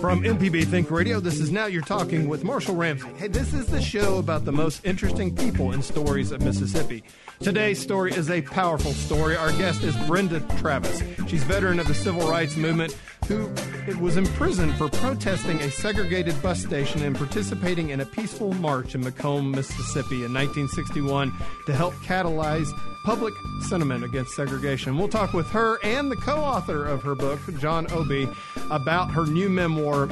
From MPB Think Radio, this is Now You're Talking with Marshall Ramsey. Hey, this is the show about the most interesting people and stories of Mississippi. Today's story is a powerful story. Our guest is Brenda Travis. She's veteran of the civil rights movement who was imprisoned for protesting a segregated bus station and participating in a peaceful march in McComb, Mississippi in 1961 to help catalyze public sentiment against segregation. We'll talk with her and the co author of her book, John Obee, about her new memoir,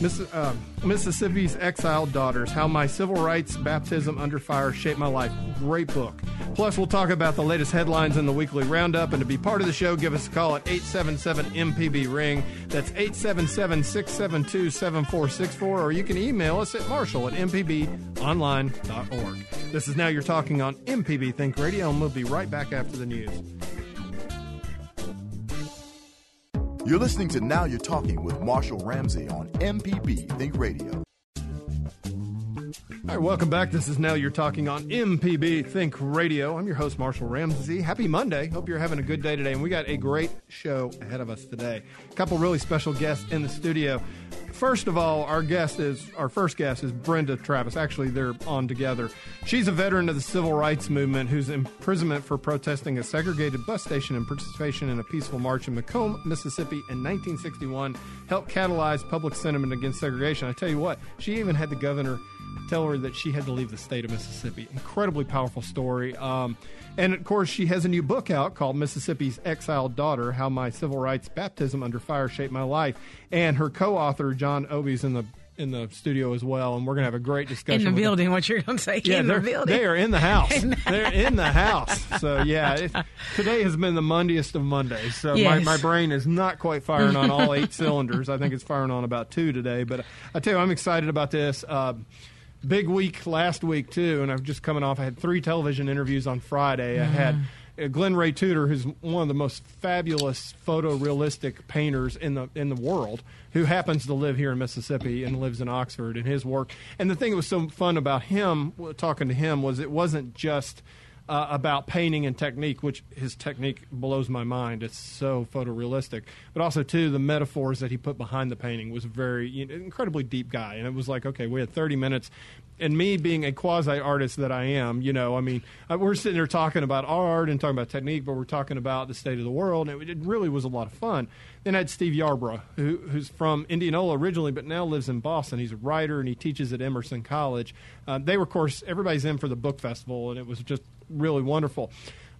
Miss, uh, Mississippi's Exiled Daughters How My Civil Rights Baptism Under Fire Shaped My Life. Great book. Plus, we'll talk about the latest headlines in the weekly roundup. And to be part of the show, give us a call at 877 MPB Ring. That's 877 672 7464. Or you can email us at marshall at mpbonline.org. This is Now You're Talking on MPB Think Radio, and we'll be right back after the news. You're listening to Now You're Talking with Marshall Ramsey on MPB Think Radio. All right, welcome back. This is Now You're Talking on MPB Think Radio. I'm your host, Marshall Ramsey. Happy Monday. Hope you're having a good day today. And we got a great show ahead of us today. A couple really special guests in the studio. First of all, our guest is our first guest is Brenda Travis. Actually, they're on together. She's a veteran of the civil rights movement whose imprisonment for protesting a segregated bus station and participation in a peaceful march in McComb, Mississippi in 1961 helped catalyze public sentiment against segregation. I tell you what, she even had the governor tell her that she had to leave the state of Mississippi. Incredibly powerful story. Um, and of course, she has a new book out called Mississippi's Exiled Daughter How My Civil Rights Baptism Under Fire Shaped My Life. And her co author, John Obee's in the in the studio as well, and we're going to have a great discussion. In the building, them. what you're going to say? Yeah, in the building. They are in the house. in the they're in the house. So yeah, it, today has been the Mondiest of Mondays. So yes. my, my brain is not quite firing on all eight cylinders. I think it's firing on about two today. But I tell you, I'm excited about this. Uh, big week last week too, and I'm just coming off. I had three television interviews on Friday. Mm. I had uh, Glenn Ray Tudor, who's one of the most fabulous photorealistic painters in the in the world, who happens to live here in Mississippi and lives in Oxford. And his work, and the thing that was so fun about him talking to him was it wasn't just uh, about painting and technique, which his technique blows my mind. It's so photorealistic. But also, too, the metaphors that he put behind the painting was very you know, incredibly deep guy. And it was like, okay, we had 30 minutes. And me being a quasi artist that I am, you know, I mean, uh, we're sitting there talking about art and talking about technique, but we're talking about the state of the world. And it, it really was a lot of fun. Then I had Steve Yarbrough, who, who's from Indianola originally, but now lives in Boston. He's a writer and he teaches at Emerson College. Uh, they were, of course, everybody's in for the book festival, and it was just really wonderful.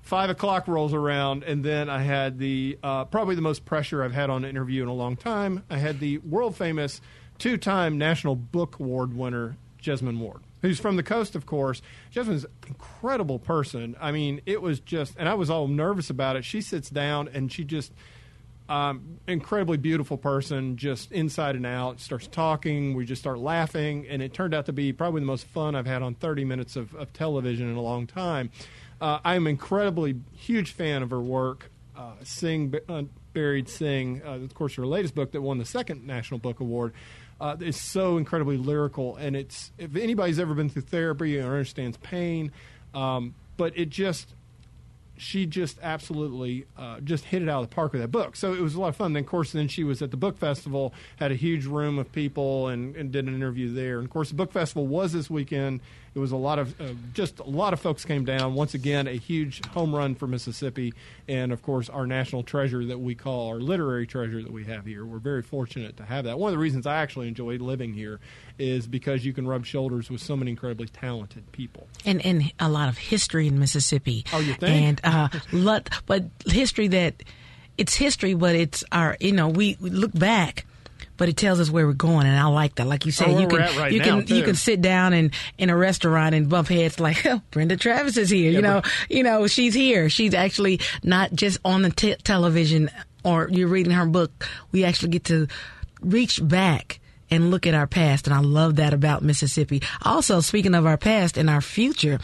Five o'clock rolls around, and then I had the uh, probably the most pressure I've had on an interview in a long time. I had the world famous two time National Book Award winner, Jesmyn Ward who's from the coast, of course. Jesmyn's an incredible person. I mean, it was just, and I was all nervous about it. She sits down and she just, um, incredibly beautiful person, just inside and out. Starts talking, we just start laughing, and it turned out to be probably the most fun I've had on 30 minutes of, of television in a long time. Uh, I'm incredibly huge fan of her work. Uh, Sing, uh, Buried Sing, uh, of course, her latest book that won the second National Book Award. Uh, is so incredibly lyrical, and it's if anybody's ever been through therapy or understands pain, um, but it just she just absolutely uh, just hit it out of the park with that book. So it was a lot of fun. Then, of course, then she was at the book festival, had a huge room of people, and, and did an interview there. And of course, the book festival was this weekend. It was a lot of uh, just a lot of folks came down. Once again, a huge home run for Mississippi, and of course, our national treasure that we call our literary treasure that we have here. We're very fortunate to have that. One of the reasons I actually enjoy living here is because you can rub shoulders with so many incredibly talented people, and and a lot of history in Mississippi. Oh, you think? And uh, lot, but history that it's history, but it's our you know we, we look back but it tells us where we're going, and I like that. Like you said, oh, you can right you can too. you can sit down and in a restaurant and bump heads like oh, Brenda Travis is here. Yeah, you know, you know she's here. She's actually not just on the t- television or you're reading her book. We actually get to reach back and look at our past. And I love that about Mississippi. Also, speaking of our past and our future,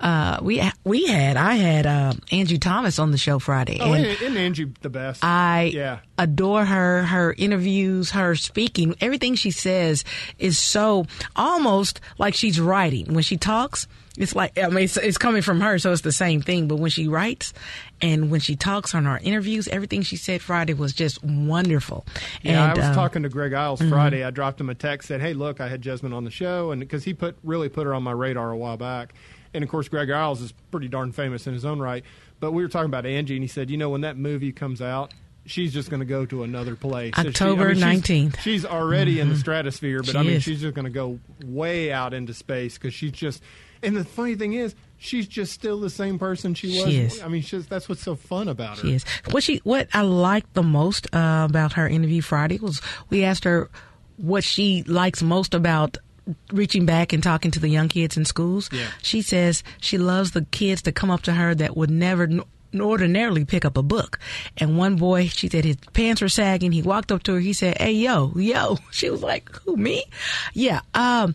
uh, we we had I had uh, Angie Thomas on the show Friday, Oh, and isn't, Angie the best? I yeah. adore her, her interviews, her speaking. Everything she says is so almost like she's writing. When she talks, it's like I mean, it's, it's, coming from her, so it's the same thing. But when she writes and when she talks on our interviews, everything she said Friday was just wonderful. Yeah, and, I was um, talking to Greg Iles mm-hmm. Friday. I dropped him a text, said, "Hey, look, I had Jesmyn on the show," and because he put really put her on my radar a while back. And of course, Greg Iles is pretty darn famous in his own right. But we were talking about Angie, and he said, "You know, when that movie comes out, she's just going to go to another place. October nineteenth. So she, I mean, she's, she's, already mm-hmm. in the mm-hmm. stratosphere, but she I mean, is. she's just going to go way out into space because she's just. And the funny thing is, she's just still the same person she was. She is. I mean, she's, that's what's so fun about her. She is. What she what I liked the most uh, about her interview Friday was we asked her what she likes most about reaching back and talking to the young kids in schools. Yeah. She says she loves the kids to come up to her that would never ordinarily pick up a book. And one boy, she said his pants were sagging. He walked up to her. He said, "Hey, yo, yo." She was like, "Who me?" Yeah. Um,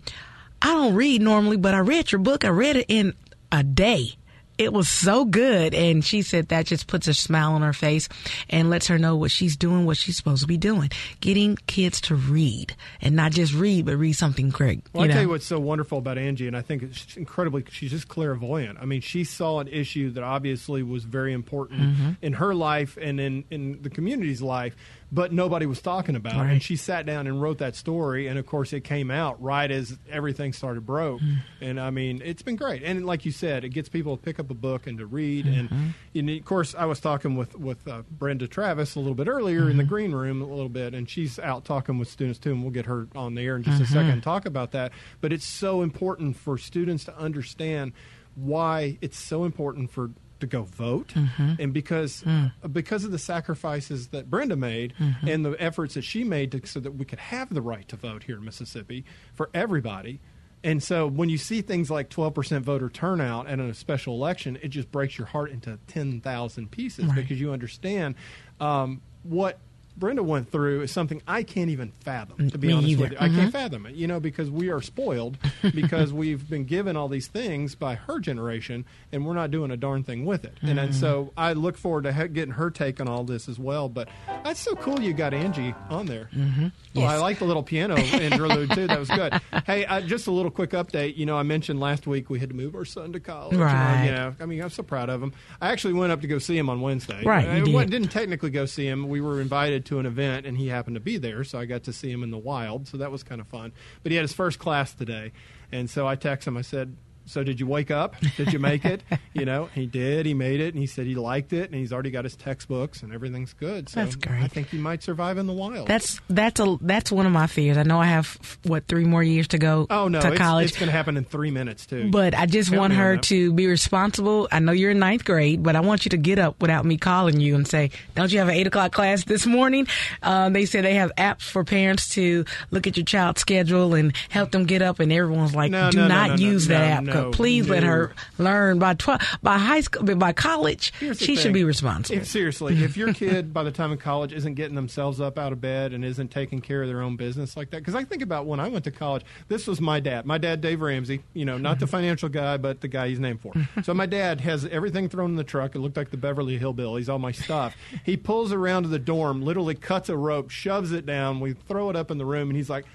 I don't read normally, but I read your book. I read it in a day it was so good. And she said that just puts a smile on her face and lets her know what she's doing, what she's supposed to be doing. Getting kids to read and not just read, but read something great. Well, I tell you what's so wonderful about Angie, and I think it's incredibly, she's just clairvoyant. I mean, she saw an issue that obviously was very important mm-hmm. in her life and in, in the community's life but nobody was talking about right. it. And she sat down and wrote that story, and of course, it came out right as everything started broke. Mm. And I mean, it's been great. And like you said, it gets people to pick up a book and to read. Mm-hmm. And, and, of course, I was talking with with uh, Brenda Travis a little bit earlier mm-hmm. in the mm-hmm. green room a little bit, and she's out talking with students too. And we'll get her on the air in just mm-hmm. a second and talk about that. But it's so important for students to understand why it's so important for to go vote, mm-hmm. and because mm. because of the sacrifices that Brenda made mm-hmm. and the efforts that she made to, so that we could have the right to vote here in Mississippi for everybody. And so when you see things like 12% voter turnout at a special election, it just breaks your heart into 10,000 pieces right. because you understand um, what Brenda went through is something I can't even fathom. To be Me honest either. with you, mm-hmm. I can't mm-hmm. fathom it. You know, because we are spoiled because we've been given all these things by her generation, and we're not doing a darn thing with it. Mm-hmm. And, and so I look forward to getting her take on all this as well. But that's so cool you got Angie on there. Mm-hmm. Well, yes. I like the little piano interlude too. That was good. hey, uh, just a little quick update. You know, I mentioned last week we had to move our son to college. Right. You know, I mean, I'm so proud of him. I actually went up to go see him on Wednesday. Right. I, did. didn't technically go see him. We were invited to an event, and he happened to be there, so I got to see him in the wild. So that was kind of fun. But he had his first class today, and so I texted him. I said, so did you wake up? Did you make it? you know, he did. He made it, and he said he liked it, and he's already got his textbooks, and everything's good. So that's great. I think he might survive in the wild. That's that's a that's one of my fears. I know I have what three more years to go. Oh no, to it's, college. It's going to happen in three minutes too. But I just want her to be responsible. I know you're in ninth grade, but I want you to get up without me calling you and say, "Don't you have an eight o'clock class this morning?" Uh, they say they have apps for parents to look at your child's schedule and help them get up, and everyone's like, no, "Do no, not no, use that app. Please let her learn by twelve by high school by college. She should be responsible. If, seriously, if your kid by the time of college isn't getting themselves up out of bed and isn't taking care of their own business like that, because I think about when I went to college. This was my dad. My dad, Dave Ramsey. You know, not the mm-hmm. financial guy, but the guy he's named for. so my dad has everything thrown in the truck. It looked like the Beverly Hillbillies. All my stuff. he pulls around to the dorm, literally cuts a rope, shoves it down. We throw it up in the room, and he's like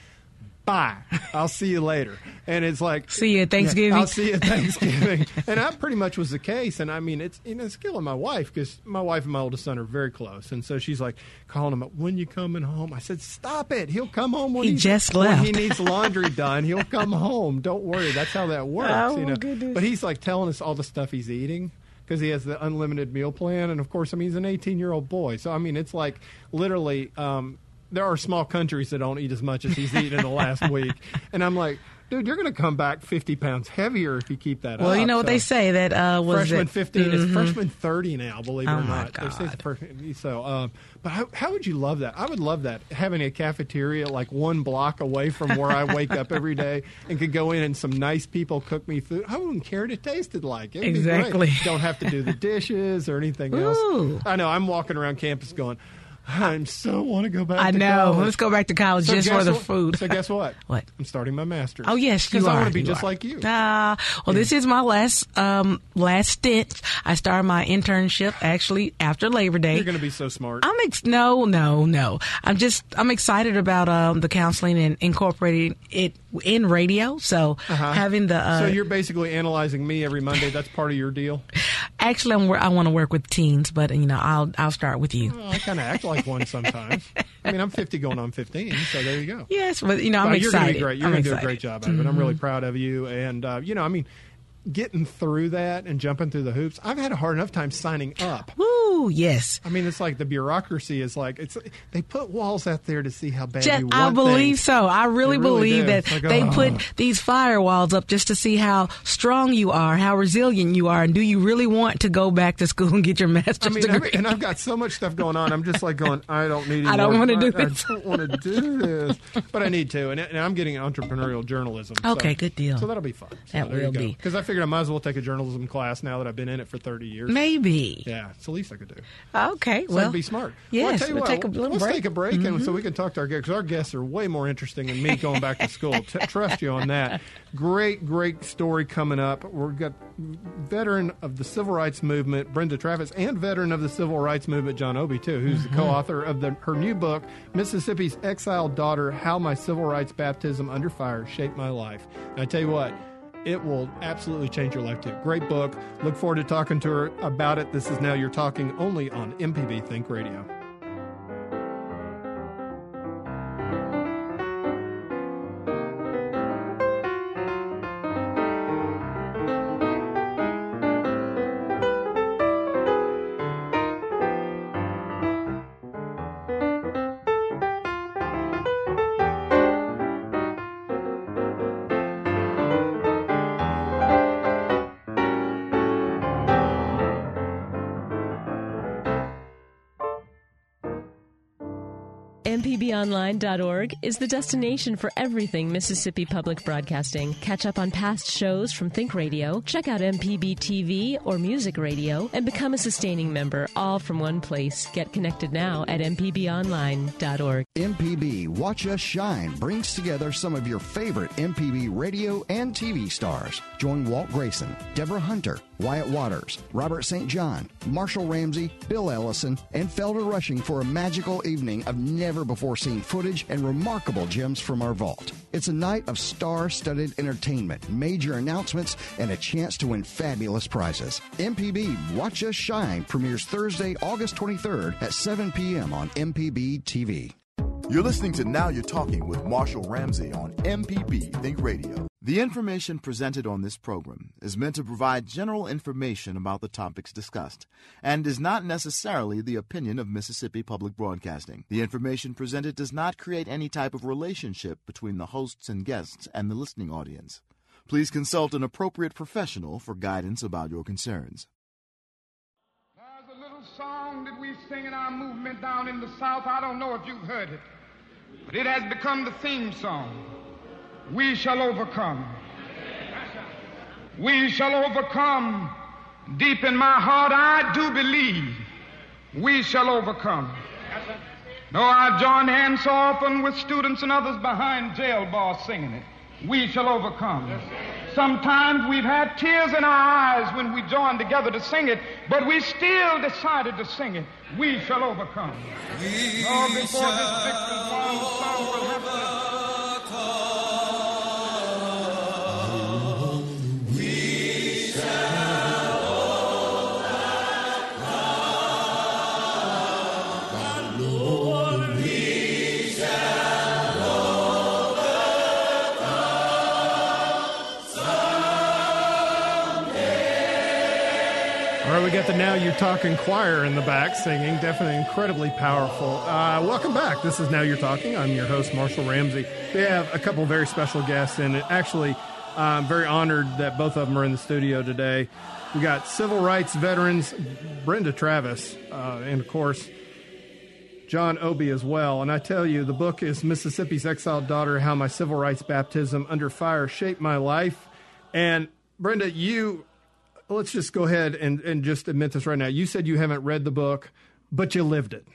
bye. I'll see you later. And it's like, see you at Thanksgiving. I'll see you at Thanksgiving. and that pretty much was the case. And I mean, it's, you know, it's killing my wife because my wife and my oldest son are very close. And so she's like calling him up, when you coming home? I said, stop it. He'll come home when he just left. When he needs laundry done. He'll come home. Don't worry. That's how that works. Oh, you know? Goodness. But he's like telling us all the stuff he's eating because he has the unlimited meal plan. And of course, I mean, he's an 18 year old boy. So, I mean, it's like literally, um, there are small countries that don't eat as much as he's eaten in the last week, and I'm like, dude, you're going to come back 50 pounds heavier if you keep that up. well, up. you know what so they say that uh, was freshman it? 15 mm-hmm. is freshman 30 now, believe it oh or not. They say perfect. So, um, but how, how, would you love that? I would love that having a cafeteria like one block away from where I wake up every day and could go in and some nice people cook me food. I wouldn't care what it tasted like. It'd exactly. Don't have to do the dishes or anything Ooh. else. I know. I'm walking around campus going I so want to go back. I know. College. Let's go back to college so just for the what? food. So guess what? what? I'm starting my master's. Oh yes, you are. I want to be you just are. like you. Ah, uh, well, yeah. this is my last um, last stint. I started my internship actually after Labor Day. You're going to be so smart. I'm ex- no, no, no. I'm just I'm excited about um, the counseling and incorporating it in radio. So uh-huh. having the uh, so you're basically analyzing me every Monday. That's part of your deal. Actually, I'm, I want to work with teens, but you know, I'll I'll start with you. Well, I kind of act like one sometimes. I mean, I'm 50 going on 15, so there you go. Yes, but you know, I'm well, excited. You're going to be great. You're going to do a great job at. Mm-hmm. I'm really proud of you, and uh, you know, I mean getting through that and jumping through the hoops. I've had a hard enough time signing up. Woo, yes. I mean, it's like the bureaucracy is like it's. They put walls out there to see how bad just, you want I believe things. so. I really, really believe do. that like, they oh. put these firewalls up just to see how strong you are, how resilient you are, and do you really want to go back to school and get your master's I mean, degree? I've, and I've got so much stuff going on. I'm just like going. I don't need. I don't want to do I, this. I don't want to do this, but I need to, and, and I'm getting entrepreneurial journalism. Okay, so, good deal. So that'll be fun. So that will be because I figured I might as well take a journalism class now that I've been in it for 30 years. Maybe. Yeah, it's the least I could do. Okay, so well, be smart. Yes, well, we'll what, take a little let's break. take a break, mm-hmm. and so we can talk to our guests. Because our guests are way more interesting than me going back to school. T- trust you on that. Great, great story coming up. We've got veteran of the civil rights movement, Brenda Travis, and veteran of the civil rights movement, John Obee, too, who's mm-hmm. the co-author of the, her new book, Mississippi's Exiled Daughter: How My Civil Rights Baptism Under Fire Shaped My Life. And I tell you what it will absolutely change your life too. Great book. Look forward to talking to her about it. This is Now You're Talking only on MPB Think Radio. MPBOnline.org is the destination for everything Mississippi Public Broadcasting. Catch up on past shows from Think Radio, check out MPB TV or Music Radio, and become a sustaining member, all from one place. Get connected now at MPBOnline.org. MPB Watch Us Shine brings together some of your favorite MPB radio and TV stars. Join Walt Grayson, Deborah Hunter, Wyatt Waters, Robert St. John, Marshall Ramsey, Bill Ellison, and Felder Rushing for a magical evening of never before seen footage and remarkable gems from our vault. It's a night of star studded entertainment, major announcements, and a chance to win fabulous prizes. MPB Watch Us Shine premieres Thursday, August 23rd at 7 p.m. on MPB TV. You're listening to Now You're Talking with Marshall Ramsey on MPB Think Radio. The information presented on this program is meant to provide general information about the topics discussed and is not necessarily the opinion of Mississippi Public Broadcasting. The information presented does not create any type of relationship between the hosts and guests and the listening audience. Please consult an appropriate professional for guidance about your concerns. There's a little song that we sing in our movement down in the South. I don't know if you've heard it, but it has become the theme song we shall overcome. We shall overcome. Deep in my heart, I do believe we shall overcome. Though I join hands so often with students and others behind jail bars singing it, we shall overcome. Sometimes we've had tears in our eyes when we joined together to sing it, but we still decided to sing it. We shall overcome. We oh, before this victory song will happen. All got the Now You're Talking choir in the back singing. Definitely incredibly powerful. Uh, welcome back. This is Now You're Talking. I'm your host, Marshall Ramsey. We have a couple very special guests, and actually, I'm very honored that both of them are in the studio today. We got civil rights veterans Brenda Travis, uh, and of course, John Obee as well. And I tell you, the book is Mississippi's Exiled Daughter How My Civil Rights Baptism Under Fire Shaped My Life. And Brenda, you let's just go ahead and, and just admit this right now. You said you haven't read the book, but you lived it.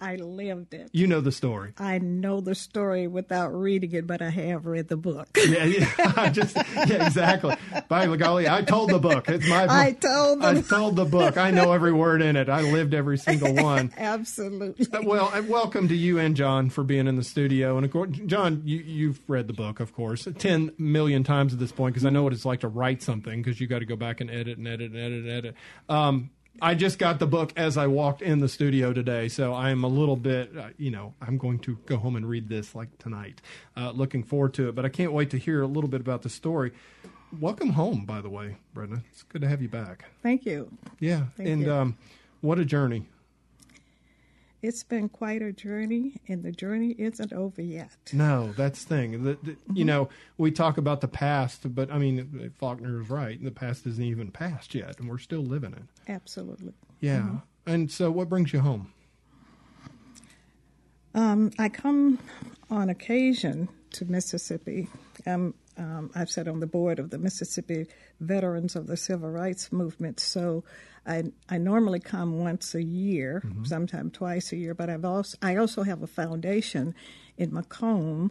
I lived it. You know the story. I know the story without reading it, but I have read the book. yeah, yeah, I just yeah, exactly. By the golly, I told the book. It's my book. I told. The I told the book. I know every word in it. I lived every single one. Absolutely. Uh, well, and welcome to you and John for being in the studio. And of course, John, you, you've read the book, of course, ten million times at this point because I know what it's like to write something because you got to go back and edit and edit and edit and edit. Um, I just got the book as I walked in the studio today, so I am a little bit, uh, you know, I'm going to go home and read this like tonight. Uh, looking forward to it, but I can't wait to hear a little bit about the story. Welcome home, by the way, Brenda. It's good to have you back. Thank you. Yeah, Thank and you. Um, what a journey. It's been quite a journey, and the journey isn't over yet. No, that's the thing. The, the, you know, we talk about the past, but I mean, Faulkner is right. The past isn't even past yet, and we're still living it. Absolutely. Yeah. And so, what brings you home? Um, I come on occasion to Mississippi. Um, um, I've sat on the board of the Mississippi Veterans of the Civil Rights Movement, so I, I normally come once a year, mm-hmm. sometimes twice a year. But I've also I also have a foundation in McComb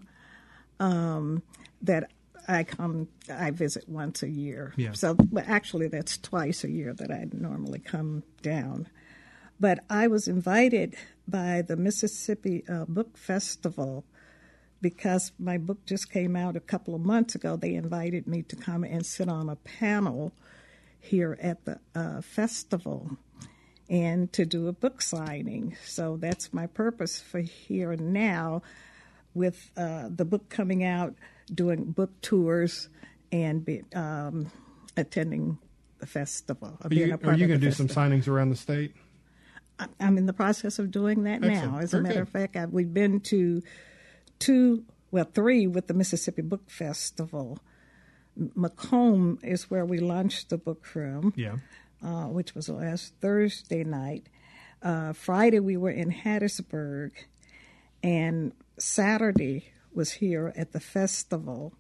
um, that I come I visit once a year. Yeah. So well, actually, that's twice a year that I normally come down. But I was invited by the Mississippi uh, Book Festival because my book just came out a couple of months ago. They invited me to come and sit on a panel here at the uh, festival and to do a book signing. So that's my purpose for here and now with uh, the book coming out, doing book tours, and be, um, attending the festival. Are you, you going to do some signings around the state? I'm in the process of doing that Excellent. now. As Very a matter good. of fact, I, we've been to two, well, three with the Mississippi Book Festival. McComb is where we launched the book from, Yeah. uh, which was last Thursday night. Uh, Friday we were in Hattiesburg, and Saturday was here at the festival.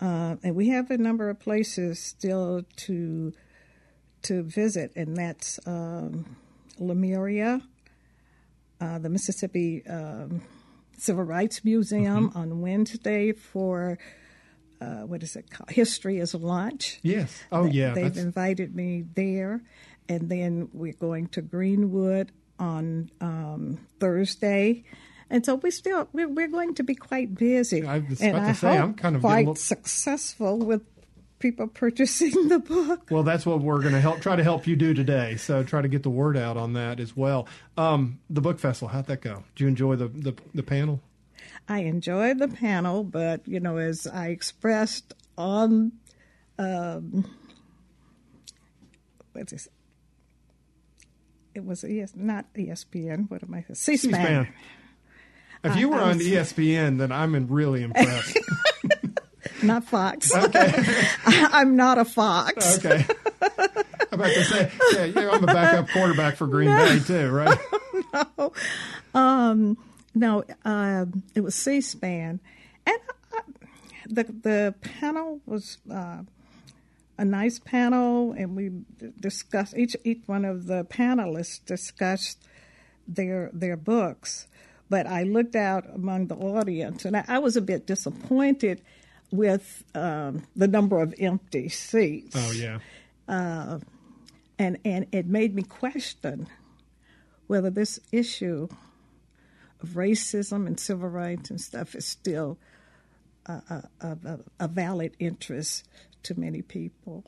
Uh, and we have a number of places still to to visit, and that's um, Lemuria, uh, the Mississippi um, Civil Rights Museum on Wednesday for uh, what is it called? History is a lunch. Yes. Oh, yeah. They've that's- invited me there. And then we're going to Greenwood on um, Thursday. And so we still we're, we're going to be quite busy. I was and about to I say, hope I'm kind of quite little- successful with people purchasing the book. Well, that's what we're going to help try to help you do today. So try to get the word out on that as well. Um, the book festival, how'd that go? Did you enjoy the the, the panel? I enjoyed the panel, but you know, as I expressed on um, what's this? It was ES, not ESPN. What am I? C-SPAN. C-SPAN. If you were on ESPN, then I'm in- really impressed. Not Fox. okay. I'm not a Fox. Okay. I'm about to say, yeah, yeah, I'm a backup quarterback for Green Bay too, right? No. Um, no, um, it was C-SPAN, and uh, the the panel was uh, a nice panel, and we discussed each each one of the panelists discussed their their books. But I looked out among the audience, and I, I was a bit disappointed with um, the number of empty seats. Oh yeah. and and it made me question whether this issue of racism and civil rights and stuff is still a, a, a, a valid interest to many people.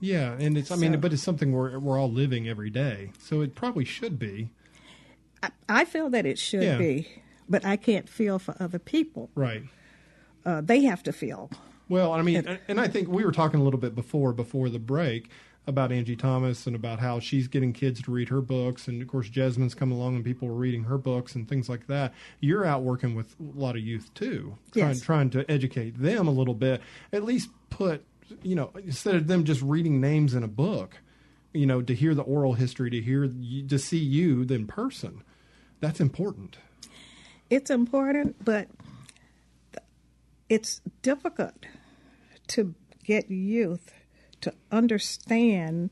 Yeah, and it's I mean, So- but it's something we're we're all living every day, so it probably should be I, I feel that it should Yeah. be, but I can't feel for other people. right. Uh, they have to feel. Well, I mean, and I think we were talking a little bit before before the break about Angie Thomas and about how she's getting kids to read her books, and of course Jesmyn's come along and people are reading her books and things like that. You're out working with a lot of youth too, trying Yes. trying to educate them a little bit. At least put you know instead of them just reading names in a book, you know, to hear the oral history, to hear to see you in person. That's important. It's important, but it's difficult to get youth to understand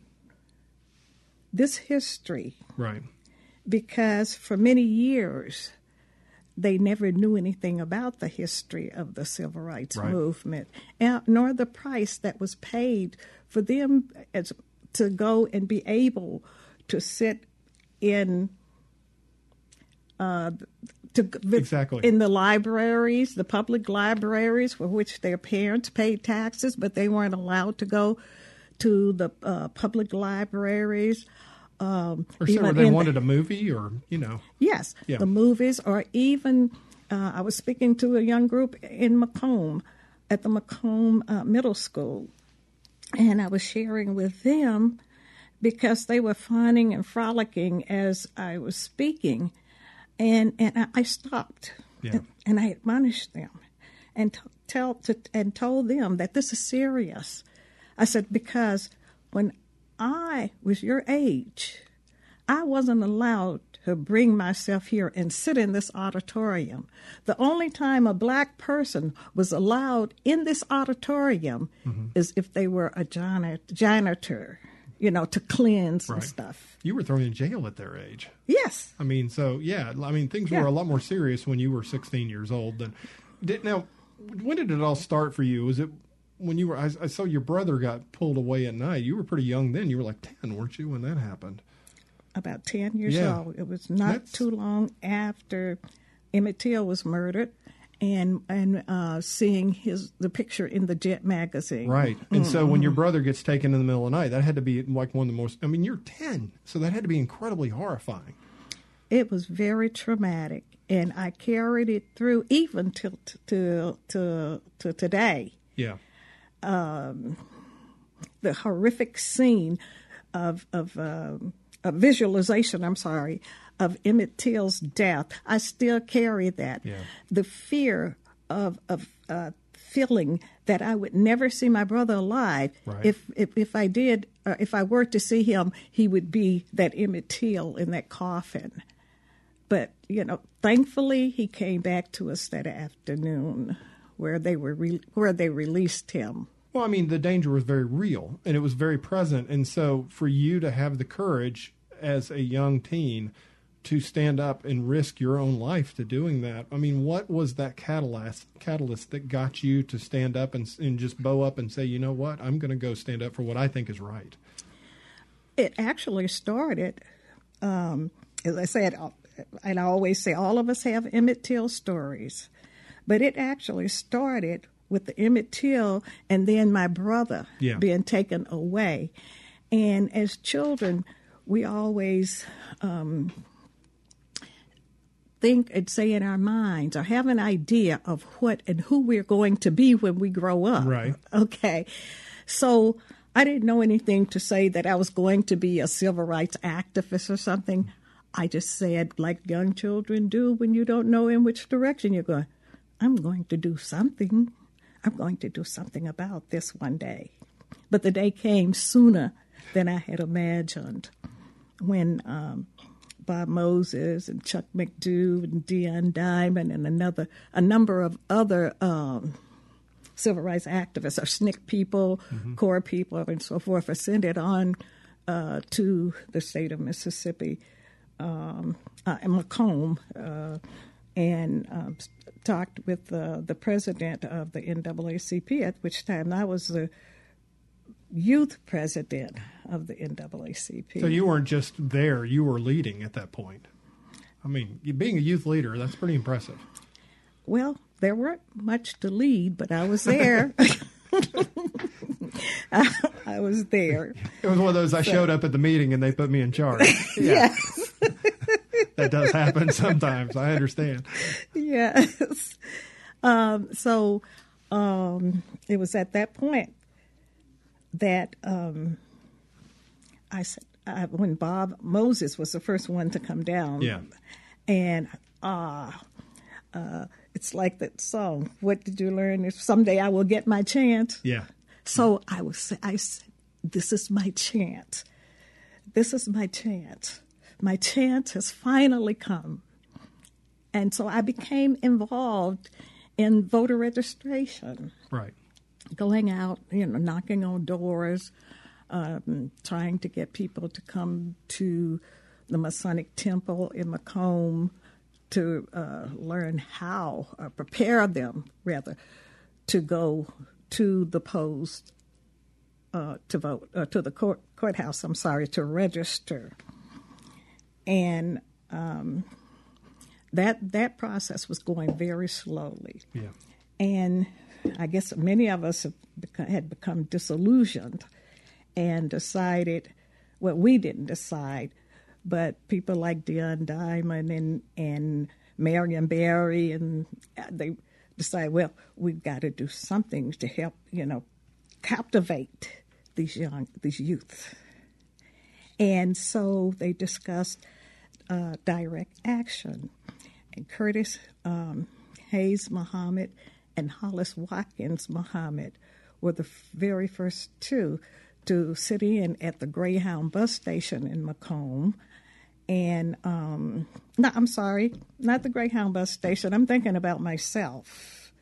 this history Right. because for many years they never knew anything about the history of the civil rights right. movement, and, nor the price that was paid for them as, to go and be able to sit in uh, to exactly in the libraries, the public libraries for which their parents paid taxes, but they weren't allowed to go to the uh, public libraries. Um, or they wanted the, a movie, or you know, yes, yeah. the movies, or even uh, I was speaking to a young group in McComb at the McComb uh, Middle School, and I was sharing with them because they were fawning and frolicking as I was speaking and and I stopped yeah. and, and, I admonished them and t- tell to, and told them that this is serious. I said because when I was your age, I wasn't allowed to bring myself here and sit in this auditorium. The only time a black person was allowed in this auditorium mm-hmm. is if they were a janitor you know, to cleanse right. and stuff. You were thrown in jail at their age. Yes. I mean, so yeah, I mean, things yeah. were a lot more serious when you were 16 years old than. Did, now, when did it all start for you? Was it when you were? I, I, saw your brother got pulled away at night. You were pretty young then. You were like 10, weren't you, when that happened? About 10 years yeah. old. It was not That's... too long after Emmett Till was murdered and and uh, seeing his the picture in the Jet magazine. Right. And mm-hmm. so when your brother gets taken in the middle of the night, that had to be like one of the most. I mean, you're ten, so that had to be incredibly horrifying. It was very traumatic, and I carried it through even till to to to today. Yeah. Um, the horrific scene of of, um, a visualization. I'm sorry of Emmett Till's death, I still carry that. Yeah. The fear of of uh, feeling that I would never see my brother alive. Right. If, if if I did, uh, if I were to see him, he would be that Emmett Till in that coffin. But you know, thankfully, he came back to us that afternoon, where they were re- where they released him. Well, I mean, the danger was very real and it was very present, and so for you to have the courage as a young teen to stand up and risk your own life to doing that. I mean, what was that catalyst catalyst that got you to stand up and, and just bow up and say, you know what, I'm going to go stand up for what I think is right? It actually started, um, as I said, and I always say, all of us have Emmett Till stories, but it actually started with the Emmett Till and then my brother yeah. being taken away. And as children, we always um, think and say in our minds or have an idea of what and who we're going to be when we grow up. Right. Okay. So I didn't know anything to say that I was going to be a civil rights activist or something. I just said, like young children do when you don't know in which direction you're going, I'm going to do something. I'm going to do something about this one day. But the day came sooner than I had imagined when um, Bob Moses and Chuck McDew and Dion Diamond and another a number of other um, civil rights activists, or SNCC people, mm-hmm. CORE people, and so forth, ascended on uh, to the state of Mississippi um, uh, in McComb uh, and um, talked with the president of the NAACP, at which time I was the youth president of the NAACP. So you weren't just there; you were leading at that point. I mean, being a youth leader—that's pretty impressive. Well, there weren't much to lead, but I was there. I, I, was there. It was one of those I so, showed up at the meeting and they put me in charge. Yeah. yes. That does happen sometimes. I understand. Yes. Um, so um, it was at that point that um, I said uh, when Bob Moses was the first one to come down. Yeah. And ah, uh, uh, it's like that song. What did you learn? If someday I will get my chance. Yeah. So I was. I said, "This is my chance. This is my chance. My chance has finally come." And so I became involved in voter registration. Right going out, you know, knocking on doors, um, trying to get people to come to the Masonic Temple in McComb to uh, learn how, uh, prepare them rather, to go to the post uh, to vote, uh, to the court, courthouse, I'm sorry, to register. And um, that that process was going very slowly. Yeah. And I guess many of us become, had become disillusioned and decided, well, we didn't decide, but people like Dion Diamond and, and Marion Barry, and they decided, well, we've got to do something to help, you know, captivate these young, these youth. And so they discussed uh, direct action. And Curtis um, Hayes Muhammad and Hollis Watkins Muhammad were the very first two to sit in at the Greyhound bus station in McComb. And um, no, I'm sorry, not the Greyhound bus station. I'm thinking about myself.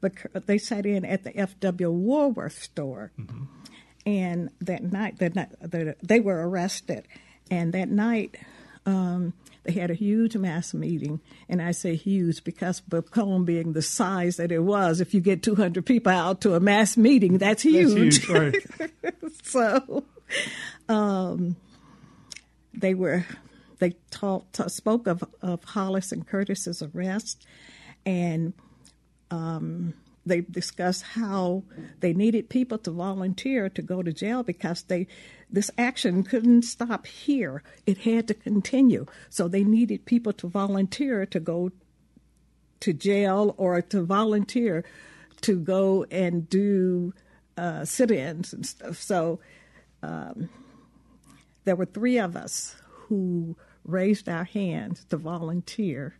But they sat in at the F.W. Woolworth store. Mm-hmm. And that night, the, the, they were arrested. And that night, um, they had a huge mass meeting, and I say huge because McComb being the size that it was, if you get 200 people out to a mass meeting, that's huge. That's huge right. so um, they were they talked spoke of, of Hollis and Curtis's arrest, and um, they discussed how they needed people to volunteer to go to jail because they this action couldn't stop here. It had to continue. So they needed people to volunteer to go to jail or to volunteer to go and do uh, sit-ins and stuff. So um, there were three of us who raised our hands to volunteer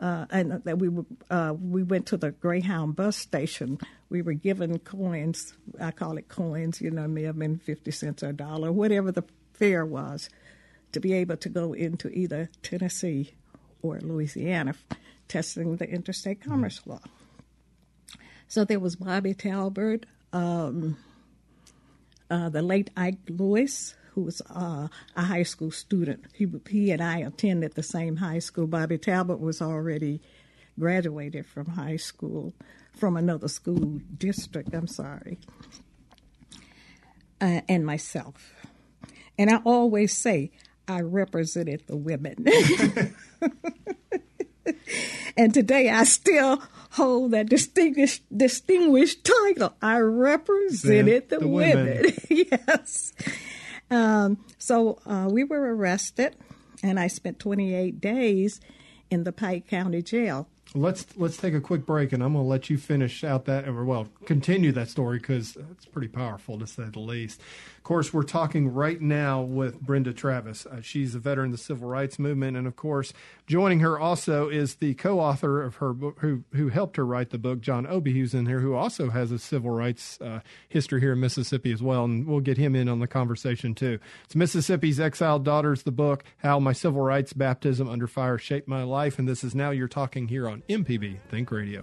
uh, and that we uh, we went to the Greyhound bus station. We were given coins. I call it coins. You know, may have been fifty cents or a dollar, whatever the fare was, to be able to go into either Tennessee or Louisiana, testing the interstate commerce mm-hmm. law. So there was Bobby Talbert, um, uh, the late Ike Lewis, who was uh, a high school student. He, he and I attended the same high school. Bobby Talbert was already graduated from high school, from another school district, I'm sorry, uh, and myself. And I always say, I represented the women. and today I still hold that distinguished distinguished title. I represented the, the, women. women. yes. Um, so uh, we were arrested, and I spent 28 days in the Pike County Jail. Let's let's take a quick break, and I'm going to let you finish out that, or well, continue that story because it's pretty powerful to say the least. Course, we're talking right now with Brenda Travis. Uh, she's a veteran of the civil rights movement, and of course, joining her also is the co-author of her book, who who helped her write the book, John Obee, who's in here, who also has a civil rights uh, history here in Mississippi as well, and we'll get him in on the conversation too. It's Mississippi's Exiled Daughters, the book, How My Civil Rights Baptism Under Fire Shaped My Life, and this is now you're talking here on MPB Think Radio.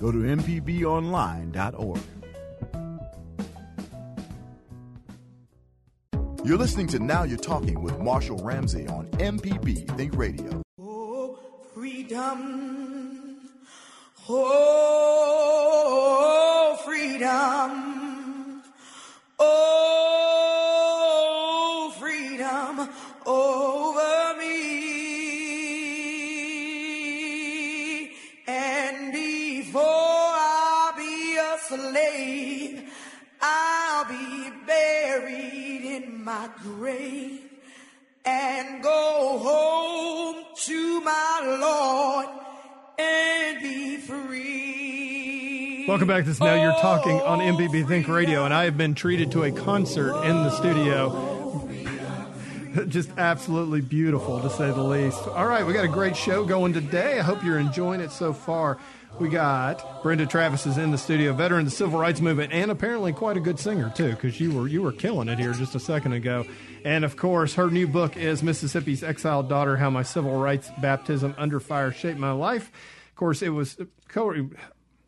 Go to MPBOnline.org. You're listening to Now You're Talking with Marshall Ramsey on MPB Think Radio. Oh, freedom. Oh, Welcome back. This is Now You're Talking on oh, MPB Think Radio, and I have been treated to a concert in the studio. Just absolutely beautiful, to say the least. All right, we got a great show going today. I hope you're enjoying it so far. We got Brenda Travis is in the studio, veteran of the civil rights movement, and apparently quite a good singer too, because you were you were killing it here just a second ago. And of course, her new book is Mississippi's Exiled Daughter: How My Civil Rights Baptism Under Fire Shaped My Life. Of course, it was co-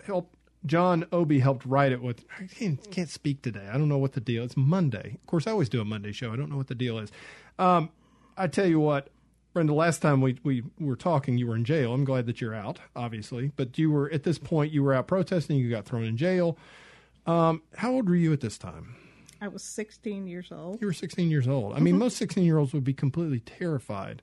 helped John Obee helped write it with. I can't, can't, speak today. I don't know what the deal. It's Monday. Of course, I always do a Monday show. I don't know what the deal is. Um, I tell you what, Brenda. Last time we we were talking, you were in jail. I'm glad that you're out, obviously. But you were at this point. You were out protesting. You got thrown in jail. Um, how old were you at this time? I was 16 years old. You were 16 years old. I mean, mm-hmm. most 16 year olds would be completely terrified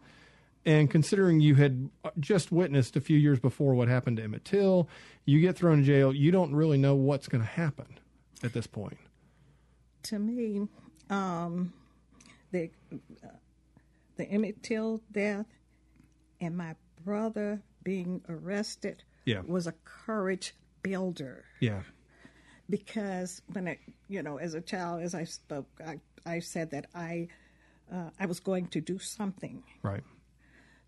and considering you had just witnessed a few years before what happened to Emmett Till, you get thrown in jail, you don't really know what's going to happen at this point. To me, um, the uh, the Emmett Till death and my brother being arrested yeah. was a courage builder. Yeah. Because when I, you know, as a child, as I spoke, I, I said that I, uh, I was going to do something. Right.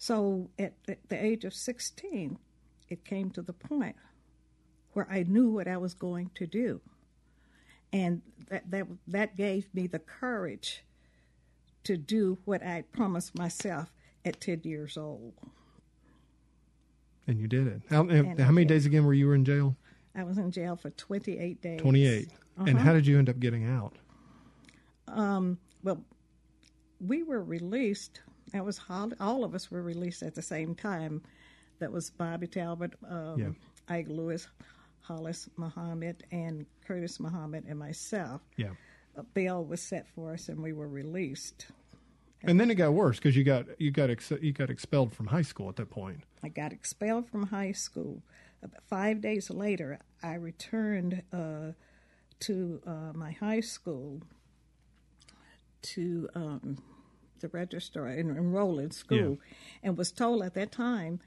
So at, at the age of 16, it came to the point where I knew what I was going to do. And that, that, that gave me the courage to do what I promised myself at 10 years old. And you did it. How, how many days again were you in jail? I was in jail for 28 days. 28. Uh-huh. And how did you end up getting out? Um, well, we were released that was all of us were released at the same time. That was Bobby Talbert, um, yeah. Ike Lewis, Hollis Muhammad, and Curtis Muhammad, and myself. Yeah. A bail was set for us, and we were released. And then it got worse because you got you got ex- you got expelled from high school at that point. I got expelled from high school. Five days later, I returned uh, to uh, my high school to um, to register and enroll in school, yeah. and was told at that time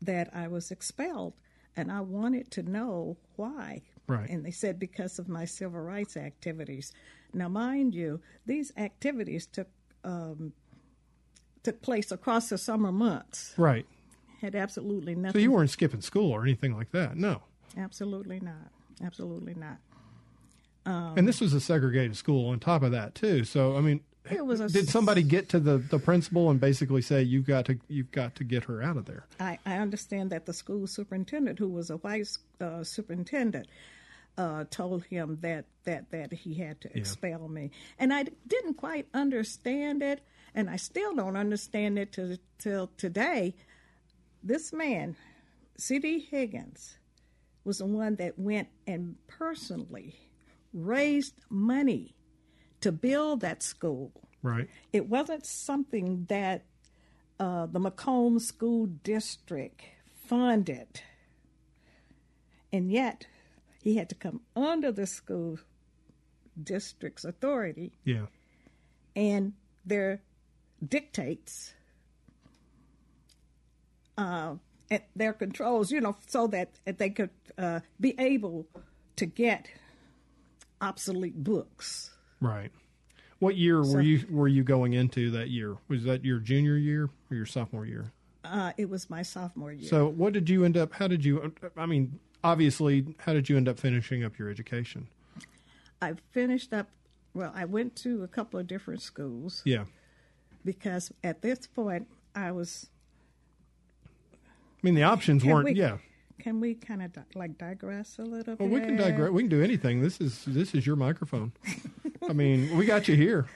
that I was expelled, and I wanted to know why. Right. And they said because of my civil rights activities. Now, mind you, these activities took um, took place across the summer months. Right. Had absolutely nothing. So you weren't skipping school or anything like that. No. Absolutely not. Absolutely not. Um, and this was a segregated school on top of that too. So I mean, it was a, did somebody get to the, the principal and basically say you've got to you've got to get her out of there? I, I understand that the school superintendent, who was a vice uh, superintendent, uh, told him that that that he had to expel yeah. me, and I didn't quite understand it, and I still don't understand it till till today. This man, C.D. Higgins, was the one that went and personally raised money to build that school. Right. It wasn't something that uh, the McComb School District funded. And yet, he had to come under the school district's authority. Yeah. And their dictates, uh, their controls, you know, so that they could uh, be able to get obsolete books. Right. What year so, were you were you going into that year? Was that your junior year or your sophomore year? Uh, it was my sophomore year. So, what did you end up? How did you? I mean, obviously, how did you end up finishing up your education? I finished up. Well, I went to a couple of different schools. Yeah. Because at this point, I was. I mean, the options weren't. We, yeah. Can we kind of di- like digress a little well, bit? we can digress. We can do anything. This is this is your microphone. I mean, we got you here.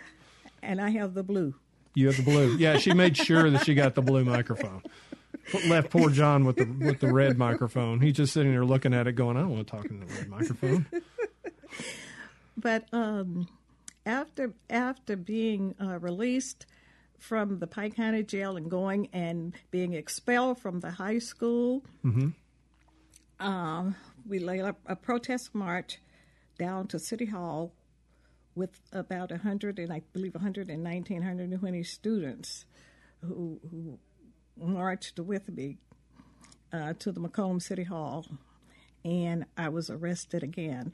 And I have the blue. You have the blue. Yeah, she made sure that she got the blue microphone. Left poor John with the with the red microphone. He's just sitting there looking at it, going, "I don't want to talk in the red microphone." but um, after after being uh, released from the Pike County Jail and going and being expelled from the high school, mm-hmm. um, we laid up a protest march down to City Hall with about 100 and I believe 119, 120 students who, who marched with me uh, to the McComb City Hall. and I was arrested again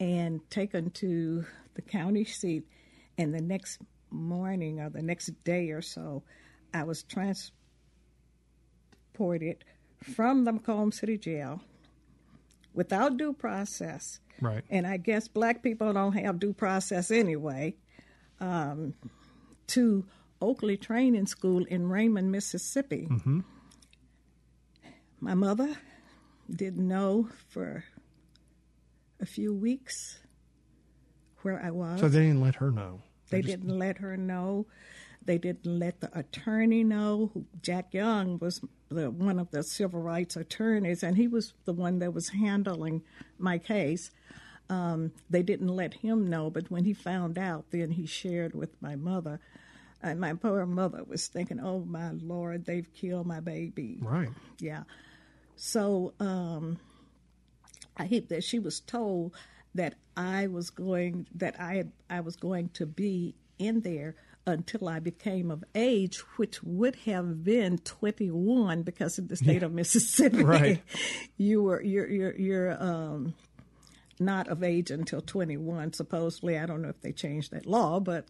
and taken to the county seat. And the next morning or the next day or so, I was transported from the McComb City Jail without due process. Right. And I guess black people don't have due process anyway. Um, to Oakley Training School in Raymond, Mississippi. Mm-hmm. My mother didn't know for a few weeks where I was. So they didn't let her know. They, they didn't let her know. They didn't let the attorney know. Jack Young was the, one of the civil rights attorneys, and he was the one that was handling my case. Um, they didn't let him know, but when he found out, then he shared with my mother. And my poor mother was thinking, "Oh my Lord, they've killed my baby." Right. Yeah. So um, I hate that she was told that I was going that I I was going to be in there until I became of age, which would have been 21 because of the state of Mississippi. Right. you were you're you're you're um, not of age until 21. Supposedly, I don't know if they changed that law, but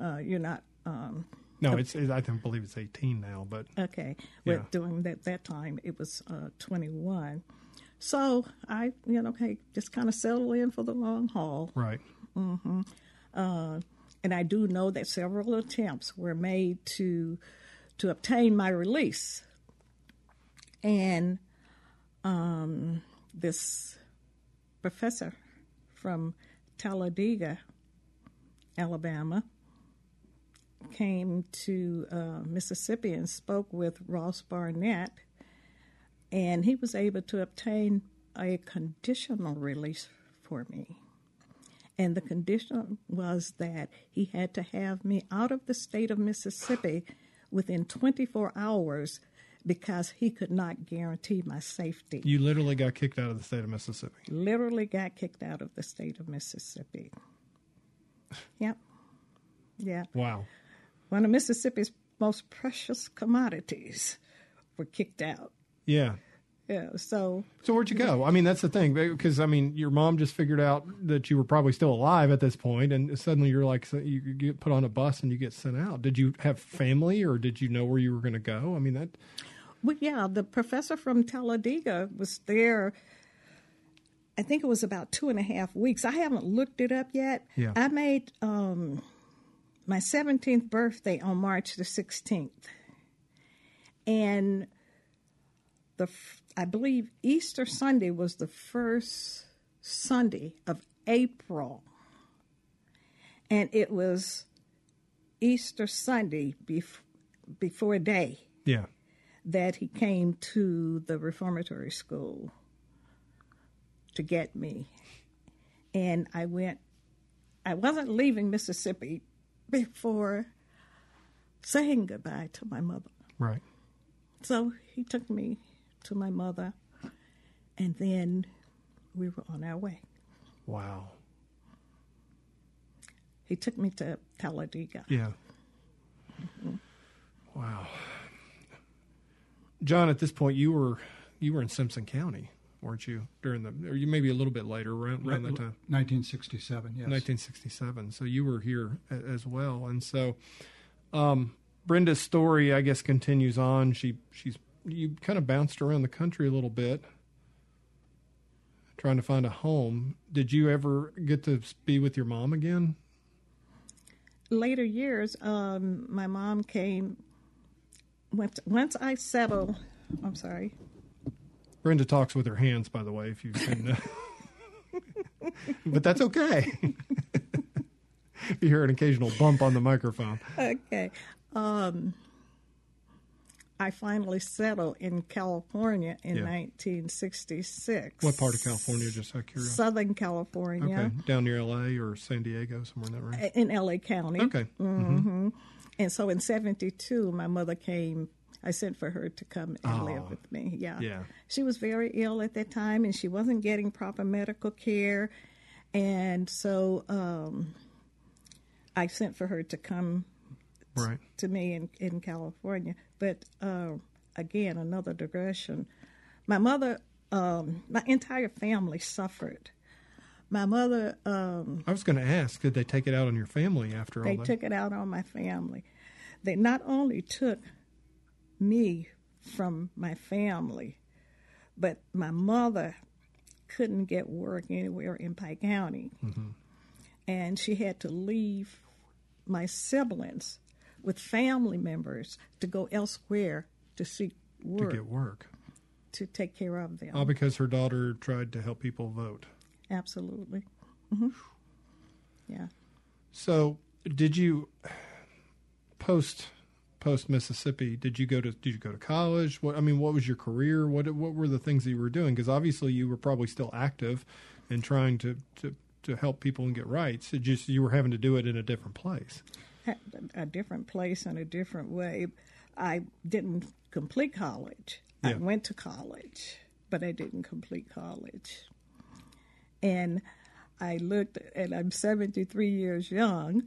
uh, you're not. Um, no, it's, it's I think believe it's 18 now, but okay. Yeah. But during that that time, it was uh, 21. So I, you know, okay, just kind of settle in for the long haul. right. Mm-hmm. Uh, and I do know that several attempts were made to to obtain my release. And um, this professor from Talladega, Alabama, came to uh, Mississippi and spoke with Ross Barnett, and he was able to obtain a conditional release for me. And the condition was that he had to have me out of the state of Mississippi within 24 hours because he could not guarantee my safety. You literally got kicked out of the state of Mississippi. Literally got kicked out of the state of Mississippi. Yep. Yeah. Wow. One of Mississippi's most precious commodities were kicked out. Yeah. Yeah. So So where'd you go? I mean, that's the thing because I mean, your mom just figured out that you were probably still alive at this point, and suddenly you're like, so you get put on a bus and you get sent out. Did you have family, or did you know where you were going to go? I mean, that Well, yeah, the professor from Talladega was there. I think it was about two and a half weeks. I haven't looked it up yet. Yeah. I made um, my 17th birthday on March the 16th. And the f- I believe Easter Sunday was the first Sunday of April. And it was Easter Sunday bef- before day yeah, that he came to the reformatory school to get me. And I went, I wasn't leaving Mississippi before saying goodbye to my mother. right. So he took me to my mother, and then we were on our way. Wow. He took me to Talladega. Yeah. Wow. John, at this point, you were you were in Simpson County, weren't you? During the, or you maybe a little bit later, around, around that time. 1967, yes. 1967. So you were here a- as well, and so um, Brenda's story, I guess, continues on. She she's you kind of bounced around the country a little bit, trying to find a home. Did you ever get to be with your mom again? later years, um, my mom came. Once, once I settled, I'm sorry. Brenda talks with her hands, by the way, if you can. Uh, but that's okay. you hear an occasional bump on the microphone. Okay. Um, I finally settled in California in Yeah. 1966. What part of California, just out of curiosity? Southern California, Okay, down near L.A. or San Diego, somewhere in that range. in LA County. Okay. Mm-hmm. And so in 72, my mother came. I sent for her to come and Oh. live with me. Yeah. Yeah. She was very ill at that time and she wasn't getting proper medical care. And so um, I sent for her to come Right. to me in, in California. But uh, again, another digression. My mother um, my entire family suffered. My mother. Um, I was going to ask, did they take it out on your family after they all that? took it out on my family. They not only took me from my family, but my mother couldn't get work anywhere in Pike County. Mm-hmm. And she had to leave my siblings with family members to go elsewhere to seek work. To get work. To take care of them. All because her daughter tried to help people vote. Absolutely. Mm-hmm. Yeah. So, did you post post Mississippi? Did you go to did you go to college? What I mean, what was your career? What what were the things that you were doing? Because obviously you were probably still active and trying to, to to help people and get rights. It just you were having to do it in a different place. A different place and a different way. I didn't complete college. Yeah. I went to college, but I didn't complete college. And I looked, and I'm 73 years young,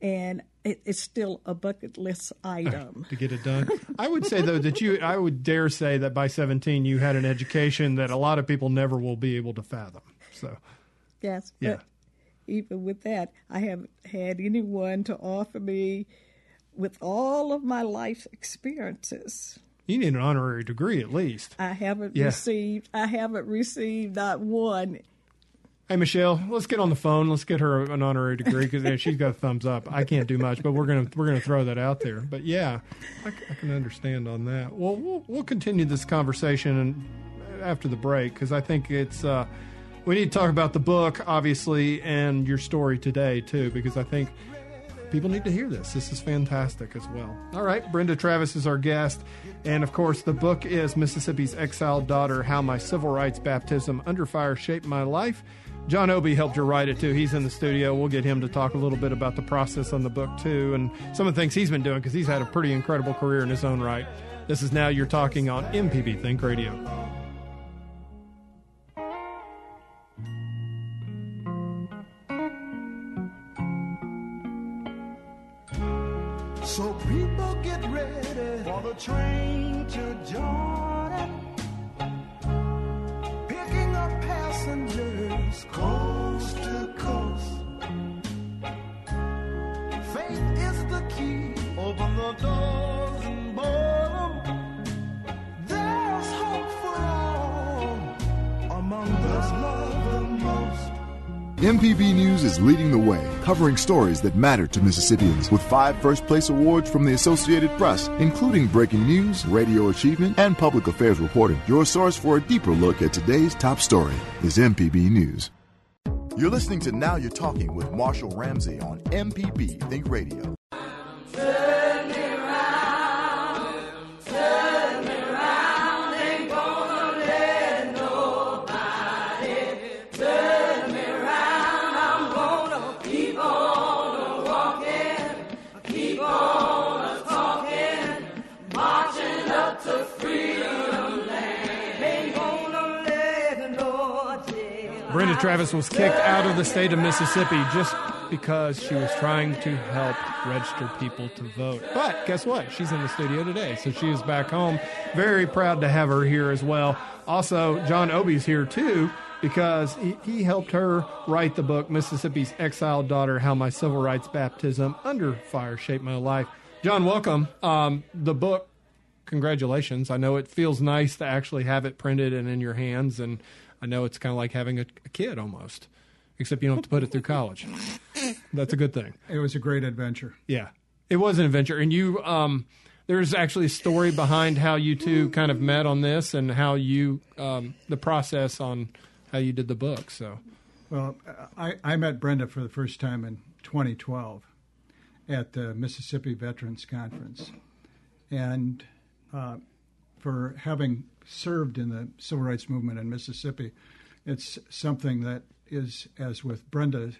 and it, it's still a bucket list item to get it done. I would say though that you, I would dare say that by 17 you had an education that a lot of people never will be able to fathom. So, yes, yeah. Even with that, I haven't had anyone to offer me with all of my life experiences. You need an honorary degree at least. I haven't yeah. received. I haven't received not one Hey Michelle, let's get on the phone. Let's get her an honorary degree because she's got a thumbs up. I can't do much, but we're gonna we're gonna throw that out there. But yeah, I, I can understand on that. Well, we'll we'll continue this conversation and after the break because I think it's uh, we need to talk about the book obviously and your story today too because I think people need to hear this. This is fantastic as well. All right, Brenda Travis is our guest. And of course, the book is Mississippi's Exiled Daughter How My Civil Rights Baptism Under Fire Shaped My Life. John Obee helped her write it too. He's in the studio. We'll get him to talk a little bit about the process on the book too and some of the things he's been doing because he's had a pretty incredible career in his own right. This is Now You're Talking on MPB Think Radio. So people get ready for the train to Jordan. Picking up passengers coast to coast. Faith is the key. Open the doors MPB News is leading the way, covering stories that matter to Mississippians with five first place awards from the Associated Press, including breaking news, radio achievement, and public affairs reporting. Your source for a deeper look at today's top story is MPB News. You're listening to Now You're Talking with Marshall Ramsey on MPB Think Radio. Travis was kicked out of the state of Mississippi just because she was trying to help register people to vote. But guess what? She's in the studio today, so she is back home. Very proud to have her here as well. Also, John Obee's here too because he, he helped her write the book Mississippi's Exiled Daughter: How My Civil Rights Baptism Under Fire Shaped My Life. John, welcome. Um, the book congratulations. I know it feels nice to actually have it printed and in your hands, and I know it's kind of like having a, a kid almost, except you don't have to put it through college. That's a good thing. It was a great adventure. Yeah, it was an adventure, and you. Um, there's actually a story behind how you two kind of met on this, and how you um, the process on how you did the book. So, well, I, I met Brenda for the first time in 2012 at the Mississippi Veterans Conference, and uh, for having served in the civil rights movement in Mississippi, it's something that is, as with Brenda,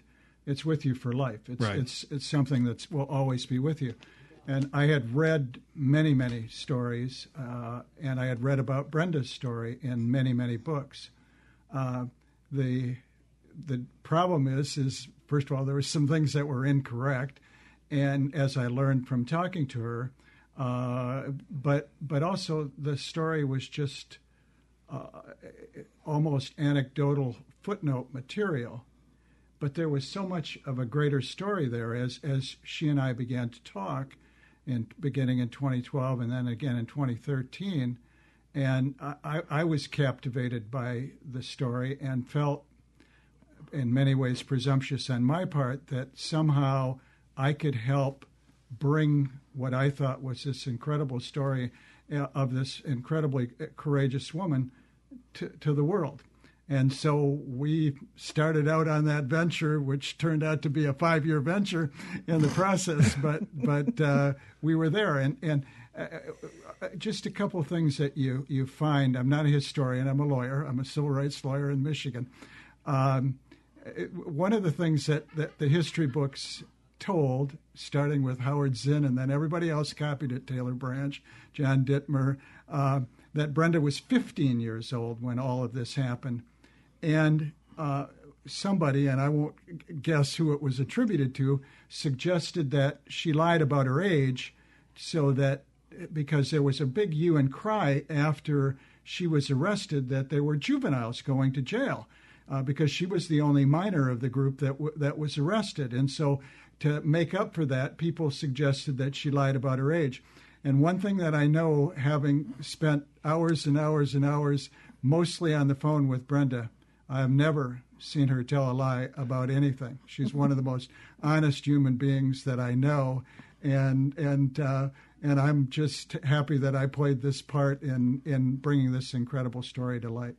it's with you for life. It's right. it's it's something that will always be with you. And I had read many many stories, uh, and I had read about Brenda's story in many many books. Uh, the the problem is is first of all there were some things that were incorrect, and as I learned from talking to her, uh, but but also the story was just uh, almost anecdotal footnote material. But there was so much of a greater story there as, as she and I began to talk, in, beginning in 2012 and then again in 2013. And I, I was captivated by the story and felt, in many ways, presumptuous on my part that somehow I could help bring what I thought was this incredible story uh, of this incredibly courageous woman to, to the world. And so we started out on that venture, which turned out to be a five year venture in the process, but, but uh, we were there. And, and uh, uh, just a couple of things that you, you find. I'm not a historian, I'm a lawyer, I'm a civil rights lawyer in Michigan. Um, one of the things that, that the history books told, starting with Howard Zinn, and then everybody else copied it Taylor Branch, John Dittmer, uh, that Brenda was 15 years old when all of this happened. And uh, somebody, and I won't guess who it was attributed to, suggested that she lied about her age so that because there was a big hue and cry after she was arrested that there were juveniles going to jail. Uh, because she was the only minor of the group that w- that was arrested, and so to make up for that, people suggested that she lied about her age. And one thing that I know, having spent hours and hours and hours mostly on the phone with Brenda, I have never seen her tell a lie about anything. She's one of the most honest human beings that I know, and and uh, and I'm just happy that I played this part in in bringing this incredible story to light.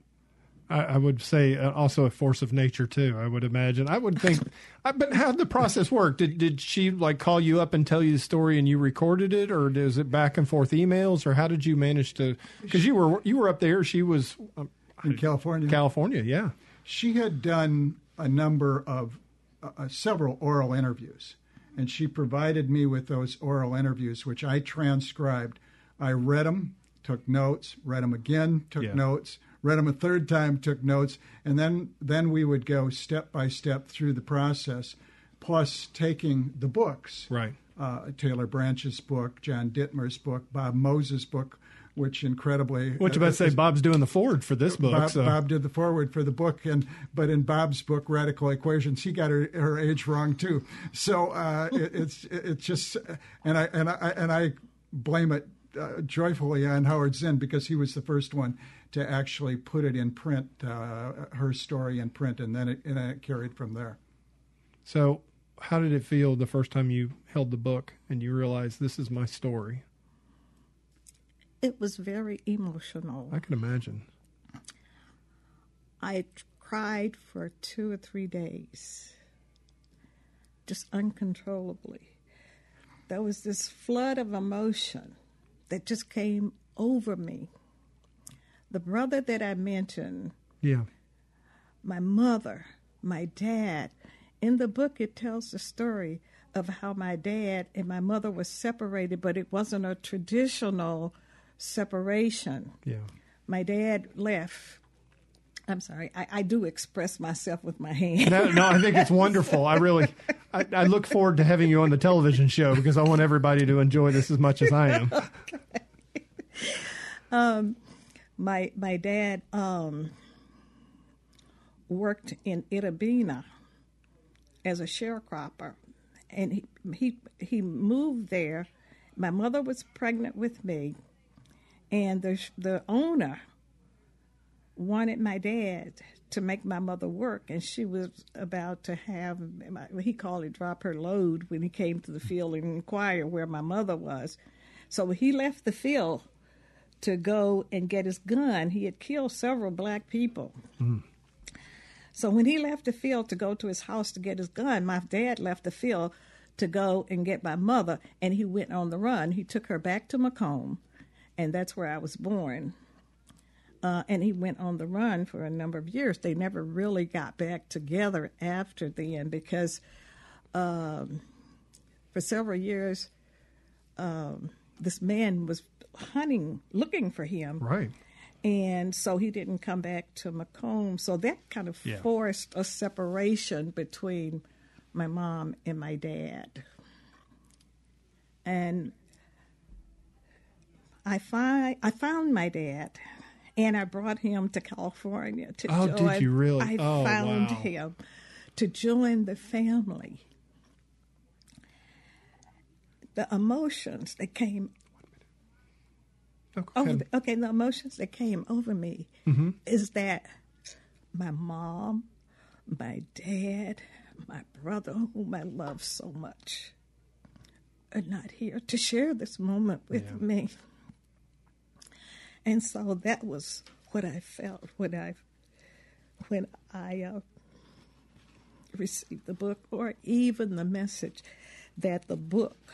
I, I would say uh, also a force of nature too. I would imagine. I would think. but how did the process work? Did did she like call you up and tell you the story and you recorded it, or is it back and forth emails, or how did you manage to? Because you were you were up there. She was um, in California. California, yeah. She had done a number of uh, uh several oral interviews, and she provided me with those oral interviews, which I transcribed. I read them, took notes, read them again, took yeah. notes read them a third time, took notes, and then then we would go step by step through the process, plus taking the books. Right. Uh, Taylor Branch's book, John Dittmer's book, Bob Moses' book, which incredibly. What you about to say? Bob's doing the foreword for this book. Bob, so. Bob, did the foreword for the book, and but in Bob's book, Radical Equations, he got her, her age wrong too. So uh, it, it's it's just, and I and I and I blame it uh, joyfully on Howard Zinn because he was the first one to actually put it in print, uh, her story in print, and then it, and it carried from there. So, how did it feel the first time you held the book and you realized this is my story? It was very emotional. I can imagine. I cried for two or three days, just uncontrollably. There was this flood of emotion that just came over me the brother that I mentioned, yeah, my mother, my dad. In the book, it tells the story of how my dad and my mother were separated, but it wasn't a traditional separation. Yeah, my dad left. I'm sorry. I, I do express myself with my hands. No, no, I think it's wonderful. I really, I, I, look forward to having you on the television show because I want everybody to enjoy this as much as I am. okay. Um, my my dad um, worked in Itta as a sharecropper, and he he he moved there. My mother was pregnant with me, and the the owner wanted my dad to make my mother work, and she was about to have he called it drop her load when he came to the field and inquire where my mother was. So he left the field to go and get his gun. He had killed several black people. Mm. So when he left the field to go to his house to get his gun, my dad left the field to go and get my mother, and he went on the run. He took her back to McComb, and that's where I was born. Uh, and he went on the run for a number of years. They never really got back together after then because um, for several years, um, this man was hunting, looking for him. Right. And so he didn't come back to McComb. So that kind of yeah. forced a separation between my mom and my dad. And I find I found my dad, and I brought him to California to oh, join. did you really? I oh, found wow. him to join the family. The emotions that came Okay. over, okay, the emotions that came over me Mm-hmm. is that my mom, my dad, my brother, whom I love so much, are not here to share this moment with Yeah. me. And so that was what I felt when I when I uh, received the book, or even the message that the book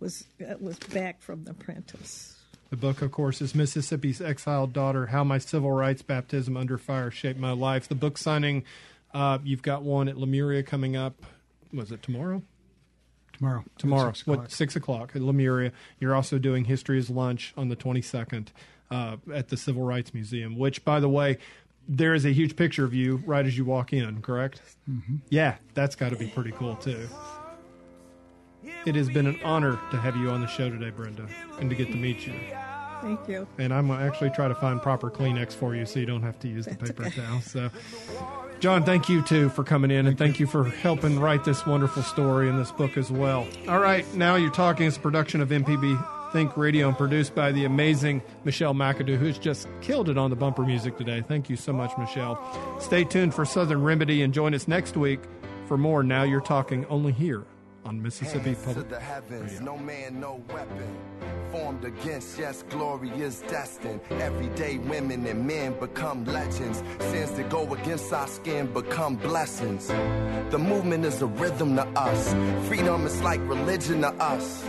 was uh, was back from the prentice. The book, of course, is Mississippi's Exiled Daughter How My Civil Rights Baptism Under Fire Shaped My Life. The book signing, uh, you've got one at Lemuria coming up. Was it tomorrow? Tomorrow. Tomorrow. six What, six o'clock at Lemuria. You're also doing History is Lunch on the 22nd uh, at the Civil Rights Museum, which, by the way, there is a huge picture of you right as you walk in, correct? Mm-hmm. Yeah, that's got to be pretty cool, too. It has been an honor to have you on the show today, Brenda, and to get to meet you. Thank you. And I'm going to actually try to find proper Kleenex for you so you don't have to use the paper okay. towel. So, John, thank you too for coming in and thank you for helping write this wonderful story in this book as well. All right, now you're talking is a production of MPB Think Radio and produced by the amazing Michelle McAdoo, who's just killed it on the bumper music today. Thank you so much, Michelle. Stay tuned for Southern Remedy and join us next week for more Now You're Talking only here on Mississippi Hands to Public. the heavens, no man, no weapon. Formed against, yes, glory is destined. Everyday women and men become legends. Sins that go against our skin become blessings. The movement is a rhythm to us. Freedom is like religion to us.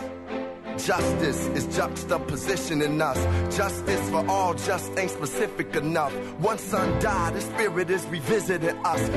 Justice is juxtaposition in us. Justice for all just ain't specific enough. One son died, the spirit is revisiting us.